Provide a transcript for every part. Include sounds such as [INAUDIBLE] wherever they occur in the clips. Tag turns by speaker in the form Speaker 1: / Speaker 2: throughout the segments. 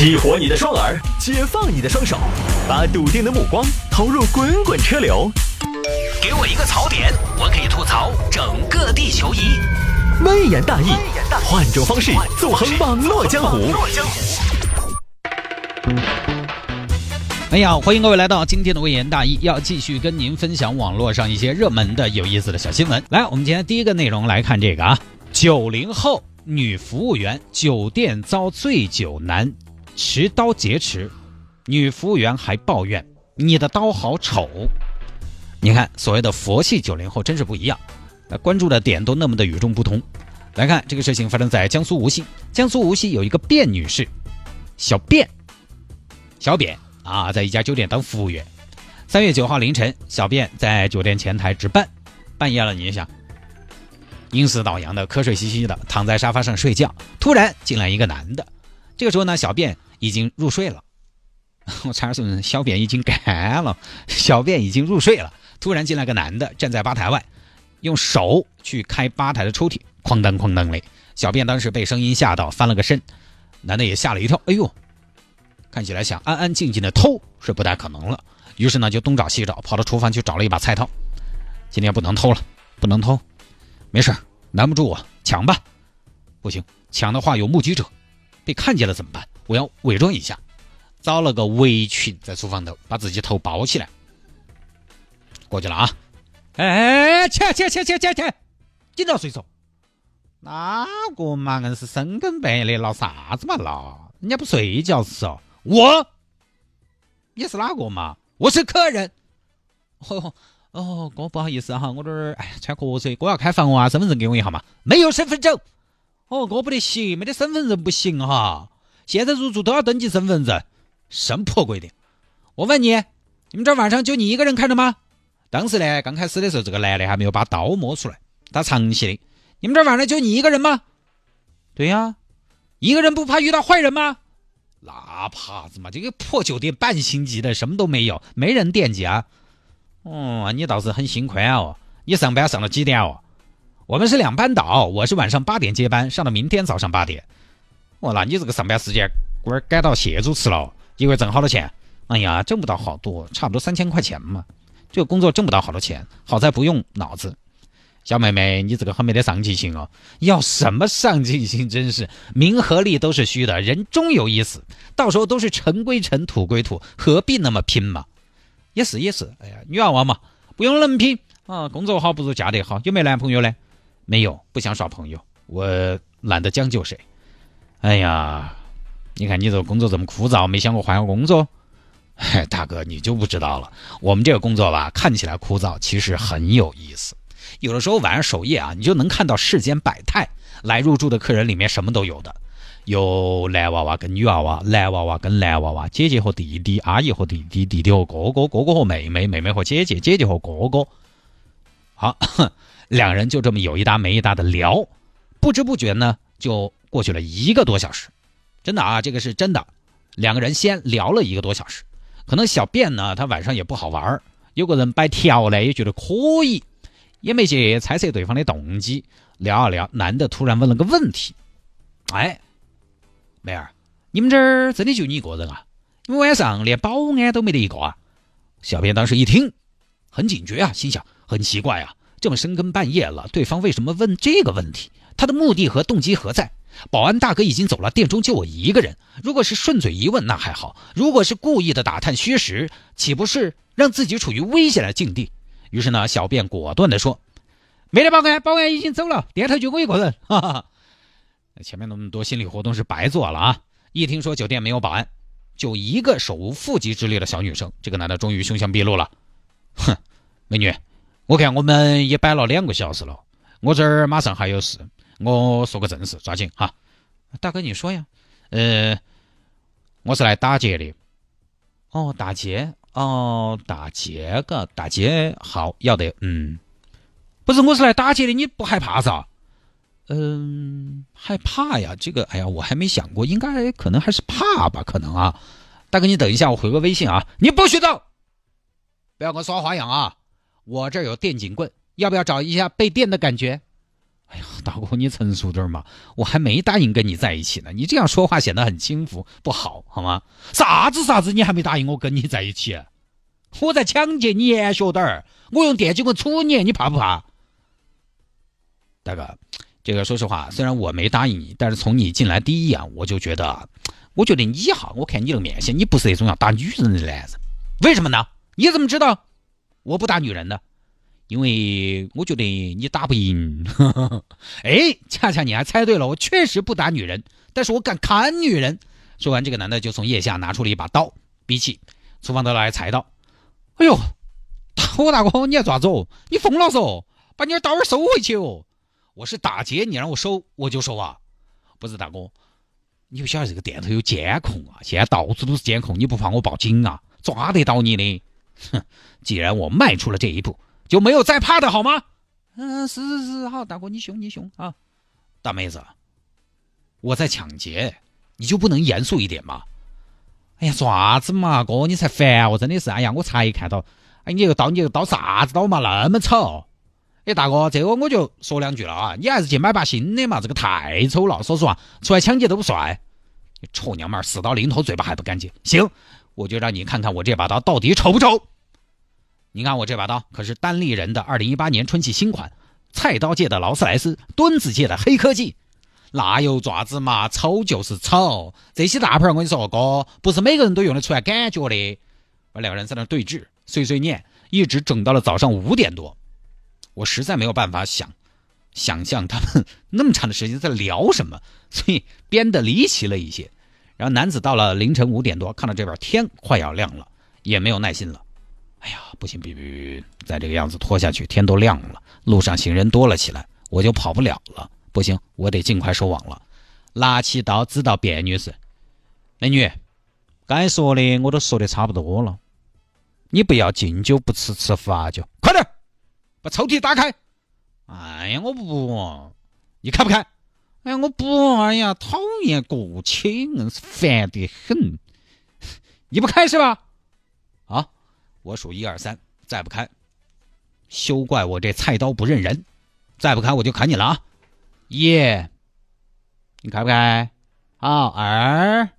Speaker 1: 激活你的双耳，解放你的双手，把笃定的目光投入滚滚车流。给我一个槽点，我可以吐槽整个地球仪。微言大义，换种方式纵横网络江湖。
Speaker 2: 哎呀，欢迎各位来到今天的微言大义，要继续跟您分享网络上一些热门的、有意思的小新闻。来，我们今天第一个内容来看这个啊，九零后女服务员酒店遭醉酒男持刀劫持，女服务员还抱怨你的刀好丑。你看，所谓的佛系九零后真是不一样，那关注的点都那么的与众不同。来看这个事情发生在江苏无锡，江苏无锡有一个卞女士，小卞，小卞。啊，在一家酒店当服务员。三月九号凌晨，小卞在酒店前台值班，半夜了，你想，阴死倒阳的，瞌睡兮兮的，躺在沙发上睡觉。突然进来一个男的，这个时候呢，小便已经入睡了。[LAUGHS] 我差点说小便已经干了，小便已经入睡了。突然进来个男的，站在吧台外，用手去开吧台的抽屉，哐当哐当嘞。小便当时被声音吓到，翻了个身，男的也吓了一跳，哎呦！看起来想安安静静的偷是不太可能了，于是呢就东找西找，跑到厨房去找了一把菜刀。今天不能偷了，不能偷，没事拦不住我，抢吧。不行，抢的话有目击者，被看见了怎么办？我要伪装一下，找了个围裙在厨房头把自己头包起来。过去了啊！哎，去去去去去去，紧到睡着。哪个嘛硬是深更半夜的闹啥子嘛闹？人家不睡觉是哦。我，你是哪个嘛？我是客人。哦哦，哥不好意思哈，我这儿哎喘瞌睡，哥要开房啊，身份证给我一下嘛。没有身份证。哦，哥不得行，没得身份证不行哈。现在入住都要登记身份证，什么破规定？我问你，你们这晚上就你一个人看着吗？当时呢，刚开始的时候，这个男的还没有把刀摸出来，他长期的。你们这晚上就你一个人吗？对呀，一个人不怕遇到坏人吗？那怕子嘛？这个破酒店半星级的，什么都没有，没人惦记啊。哦，你倒是很心宽哦。你上班上到几点哦？我们是两班倒，我是晚上八点接班，上到明天早上八点。哦，那你这个上班时间官儿改到谢主持了，一个月挣好多钱？哎呀，挣不到好多，差不多三千块钱嘛。这个工作挣不到好多钱，好在不用脑子。小妹妹，你这个很没得上进心哦！要什么上进心？真是名和利都是虚的，人终有一死，到时候都是尘归尘，土归土，何必那么拼嘛？也是也是，哎呀，女娃娃嘛，不用那么拼啊！工作好不如嫁得好。有没男朋友呢？没有，不想耍朋友，我懒得将就谁。哎呀，你看你这个工作这么枯燥，没想过换个工作？嗨，[LAUGHS] 大哥你就不知道了，我们这个工作吧，看起来枯燥，其实很有意思。有的时候晚上守夜啊，你就能看到世间百态。来入住的客人里面什么都有的，有男娃娃跟女娃娃，男娃娃跟男娃娃，姐姐和弟弟，阿姨和弟弟，弟弟和哥哥，哥哥和妹妹，妹妹和姐姐，姐姐和哥哥。好，[LAUGHS] 两人就这么有一搭没一搭的聊，不知不觉呢就过去了一个多小时。真的啊，这个是真的。两个人先聊了一个多小时，可能小便呢，他晚上也不好玩有个人摆条呢，也觉得可以。也没去猜测对方的动机，聊啊聊，男的突然问了个问题：“哎，妹儿，你们这儿真的就你一个人啊？你们晚上连保安都没得一个啊？”小编当时一听，很警觉啊，心想：很奇怪啊，这么深更半夜了，对方为什么问这个问题？他的目的和动机何在？保安大哥已经走了，店中就我一个人。如果是顺嘴一问，那还好；如果是故意的打探虚实，岂不是让自己处于危险的境地？于是呢，小便果断地说：“没得保安，保安已经走了，店头就我一个人。[LAUGHS] ”哈哈，前面那么多心理活动是白做了啊！一听说酒店没有保安，就一个手无缚鸡之力的小女生，这个男的终于凶相毕露了。哼，美女，我看我们也摆了两个小时了，我这儿马上还有事，我说个正事，抓紧哈。大哥，你说呀？呃，我是来打劫的。哦，打劫。哦，打劫个打劫好要得，嗯，不是，我是来打劫的，你不害怕噻？嗯，害怕呀，这个，哎呀，我还没想过，应该可能还是怕吧，可能啊。大哥，你等一下，我回个微信啊。你不许走，不要跟我耍花样啊！我这儿有电警棍，要不要找一下被电的感觉？哎呀，大哥，你成熟点嘛！我还没答应跟你在一起呢，你这样说话显得很轻浮，不好，好吗？啥子啥子？你还没答应我跟你在一起？我在抢劫你，严学点儿！我用电击棍杵你，你怕不怕？大哥，这个说实话，虽然我没答应你，但是从你进来第一眼，我就觉得，我觉得你哈，我看你这个面相，你不是那种要打女人的男人。为什么呢？你怎么知道我不打女人的？因为我觉得你打不赢。[LAUGHS] 哎，恰恰你还猜对了，我确实不打女人，但是我敢砍女人。说完，这个男的就从腋下拿出了一把刀，比起厨房的来菜刀。哎呦，我大哥，你要抓走？你疯了嗦？把你的刀儿收回去哦！我是打劫，你让我收我就收啊！不是大哥，你不晓得这个店头有监控啊？现在到处都是监控，你不怕我报警啊？抓得到你的？哼！既然我迈出了这一步，就没有再怕的好吗？嗯，是是是，好，大哥你凶你凶啊！大妹子，我在抢劫，你就不能严肃一点吗？哎呀，啥子嘛，哥，你才烦我，真的是。哎呀，我才看到，哎，你这个刀，你这个刀啥子刀嘛，那么丑。哎，大哥，这个我就说两句了啊，你还是去买把新的嘛，这个太丑了。说实话，出来抢劫都不帅。你臭娘们儿，死到临头嘴巴还不干净。行，我就让你看看我这把刀到底丑不丑。你看我这把刀可是单立人的二零一八年春季新款，菜刀界的劳斯莱斯，墩子界的黑科技。那有爪子嘛？丑就是丑，这些大牌我跟你说，哥，不是每个人都用得出来感觉的。我两个人在那对峙，碎碎念，一直整到了早上五点多。我实在没有办法想，想象他们 [LAUGHS] 那么长的时间在聊什么，所以编得离奇了一些。然后男子到了凌晨五点多，看到这边天快要亮了，也没有耐心了。哎呀，不行，别别别，再这个样子拖下去，天都亮了，路上行人多了起来，我就跑不了了。不行，我得尽快收网了。拿起刀指到卞女士：“美女，该说的我都说的差不多了，你不要敬酒不吃吃罚酒，快点把抽屉打开。”“哎呀，我不，你开不开？”“哎呀，我不，哎呀，讨厌过期，硬是烦得很。你不开是吧？啊，我数一二三，再不开，休怪我这菜刀不认人。再不开，我就砍你了啊！”一，你开不开？好，二，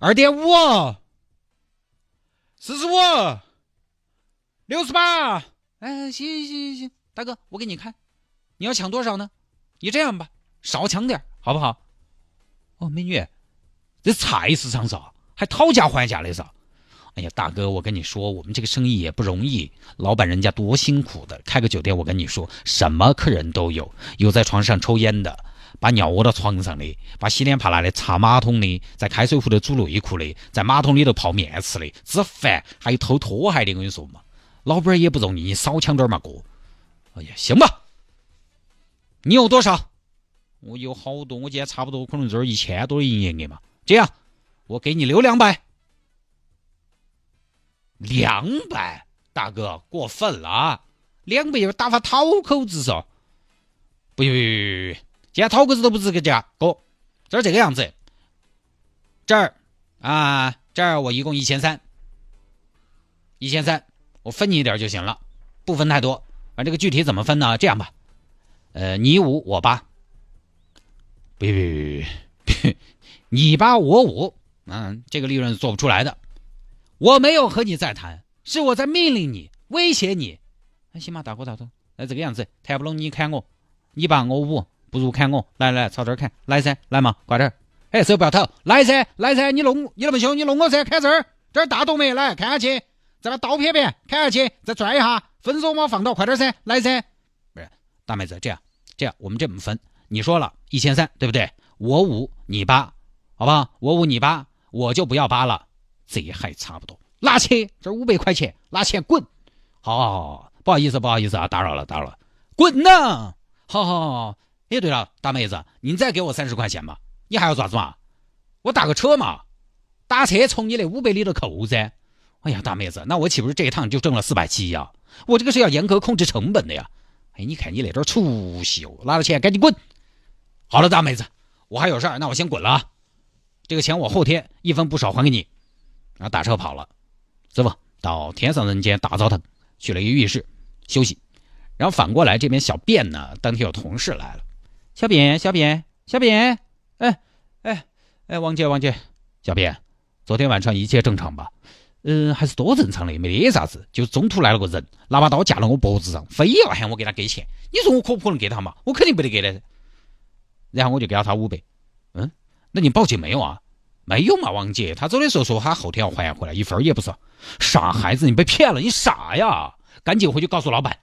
Speaker 2: 二点五，四十五，六十八。哎，行行行行，大哥，我给你开。你要抢多少呢？你这样吧，少抢点，好不好？哦，美女，这菜市场上还讨价还价的是？哎呀，大哥，我跟你说，我们这个生意也不容易，老板人家多辛苦的，开个酒店，我跟你说，什么客人都有，有在床上抽烟的，把尿窝到床上的，把洗脸帕拿来擦马桶的，在开水壶里煮内裤的，在马桶里头泡面吃的，只烦还有偷拖鞋的，我跟你说嘛，老板也不容易，你少抢点嘛，哥。哎呀，行吧，你有多少？我有好多，我今天差不多可能这儿一千多的营业额嘛，这样，我给你留两百。两百，大哥过分了啊！两百要打发讨口子嗦。不行不行不行，现在讨口子都不值个价。哥，这儿这个样子，这儿啊，这儿我一共一千三，一千三，我分你一点就行了，不分太多。反正这个具体怎么分呢？这样吧，呃，你五我八。别别别别，你八我五，嗯，这个利润是做不出来的。我没有和你再谈，是我在命令你、威胁你。那行吧，大哥大哥，那这个样子谈不拢，你砍我，你八我五，不如砍我。来来，朝这儿砍，来噻，来嘛，快点儿。哎，手不要抖，来噻，来噻，你弄，你那么凶，你弄我噻，砍这儿，这儿大动脉？来看下去，再把刀片片砍下去，再拽一下，分手嘛，放到快点噻，来噻。不是，大妹子，这样，这样，我们这么分，你说了一千三，对不对？我五，你八，好不好？我五，你八，我就不要八了。这还差不多，拿去，这五百块钱，拿钱滚！好，好，好，不好意思，不好意思啊，打扰了，打扰了，滚呐！好好好，哎，对了，大妹子，你再给我三十块钱嘛？你还要咋子嘛？我打个车嘛，打车从你那五百里头扣噻。哎呀，大妹子，那我岂不是这一趟就挣了四百七呀？我这个是要严格控制成本的呀。哎，你看你那点出息哦，拿了钱赶紧滚！好了，大妹子，我还有事儿，那我先滚了啊。这个钱我后天一分不少还给你。然后打车跑了，师傅到天上人间大澡堂去了一个浴室休息，然后反过来这边小便呢，当天有同事来了，小便，小便，小便，哎哎哎，王姐，王姐，小便，昨天晚上一切正常吧？嗯，还是多正常的，没得啥子。就中途来了个人，拿把刀架到我脖子上，非要喊我给他给钱。你说我可不可能给他嘛？我肯定不得给的。然后我就给了他五百。嗯，那你报警没有啊？没有嘛，王姐。他走的时候说他后天要还回来，一分儿也不少。傻孩子，你被骗了，你傻呀？赶紧回去告诉老板。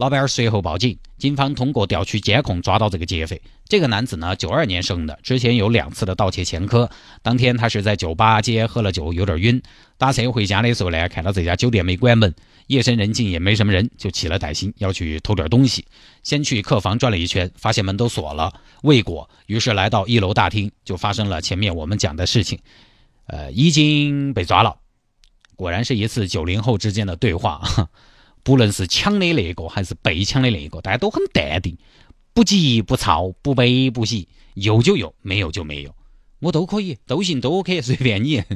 Speaker 2: 老板随后报警，警方通过调取监控抓到这个劫匪。这个男子呢，九二年生的，之前有两次的盗窃前科。当天他是在酒吧街喝了酒，有点晕，打车回家的时候呢，看到这家酒店没关门，夜深人静也没什么人，就起了歹心，要去偷点东西。先去客房转了一圈，发现门都锁了，未果，于是来到一楼大厅，就发生了前面我们讲的事情。呃，已经被抓了。果然是一次九零后之间的对话。不论是抢的那个还是被抢的那个，大家都很淡定，不急不躁，不悲不喜，有就有，没有就没有，我都可以，都行，都 OK，[LAUGHS] 随便你。[LAUGHS]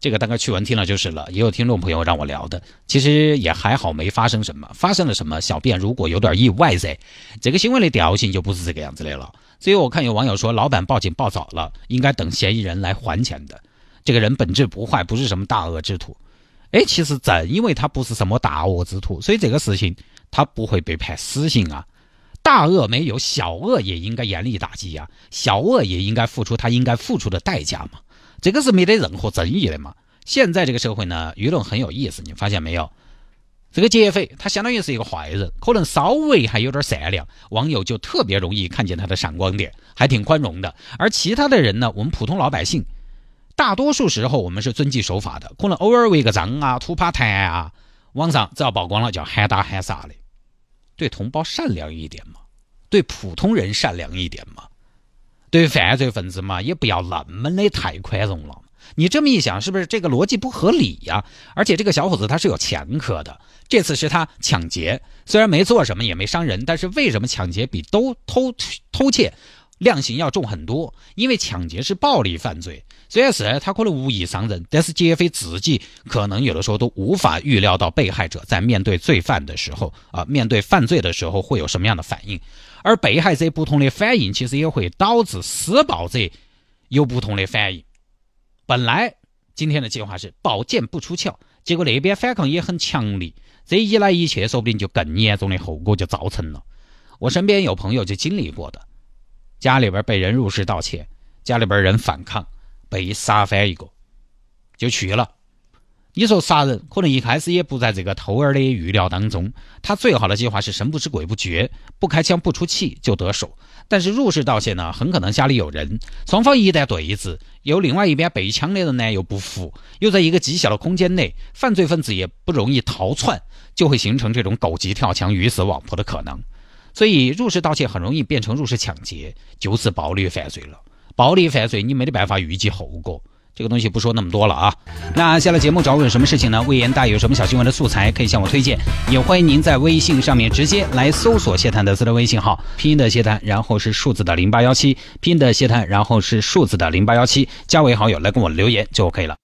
Speaker 2: 这个大概去闻听了就是了。也有听众朋友让我聊的，其实也还好，没发生什么。发生了什么？小便如果有点意外噻，这个新闻的调性就不是这个样子的了。所以我看有网友说，老板报警报早了，应该等嫌疑人来还钱的。这个人本质不坏，不是什么大恶之徒。哎，其实正因为他不是什么大恶之徒，所以这个事情他不会被判死刑啊。大恶没有，小恶也应该严厉打击呀。小恶也应该付出他应该付出的代价嘛。这个是没得任何争议的嘛。现在这个社会呢，舆论很有意思，你发现没有？这个劫匪他相当于是一个坏人，可能稍微还有点善良，网友就特别容易看见他的闪光点，还挺宽容的。而其他的人呢，我们普通老百姓。大多数时候我们是遵纪守法的，可能偶尔违个章啊、吐把痰啊，网上只要曝光了，就喊打喊杀的。对同胞善良一点嘛，对普通人善良一点嘛，对犯罪分子嘛，也不要那么的太宽容了。你这么一想，是不是这个逻辑不合理呀？而且这个小伙子他是有前科的，这次是他抢劫，虽然没做什么，也没伤人，但是为什么抢劫比都偷偷窃？量刑要重很多，因为抢劫是暴力犯罪。虽然是他可能无意伤人，但是劫匪自己可能有的时候都无法预料到被害者在面对罪犯的时候啊，面对犯罪的时候会有什么样的反应，而被害者不同的反应，其实也会导致施暴者有不同的反应。本来今天的计划是宝剑不出鞘，结果那边反抗也很强力，这一来一去，说不定就更严重的后果就造成了。我身边有朋友就经历过的。家里边被人入室盗窃，家里边人反抗，被杀翻一个，就去了。你说杀人可能一开始也不在这个偷儿的预料当中，他最好的计划是神不知鬼不觉，不开枪不出气就得手。但是入室盗窃呢，很可能家里有人，双方一旦对峙，有另外一边被抢的人呢又不服，又在一个极小的空间内，犯罪分子也不容易逃窜，就会形成这种狗急跳墙、鱼死网破的可能。所以入室盗窃很容易变成入室抢劫，就是暴力犯罪了。暴力犯罪你没得办法预计后果，这个东西不说那么多了啊。那下了节目找我有什么事情呢？魏延大有什么小新闻的素材可以向我推荐，也欢迎您在微信上面直接来搜索谢探德斯的微信号，拼音的谢探，然后是数字的零八幺七，拼音的谢探，然后是数字的零八幺七，加为好友来跟我留言就 OK 了。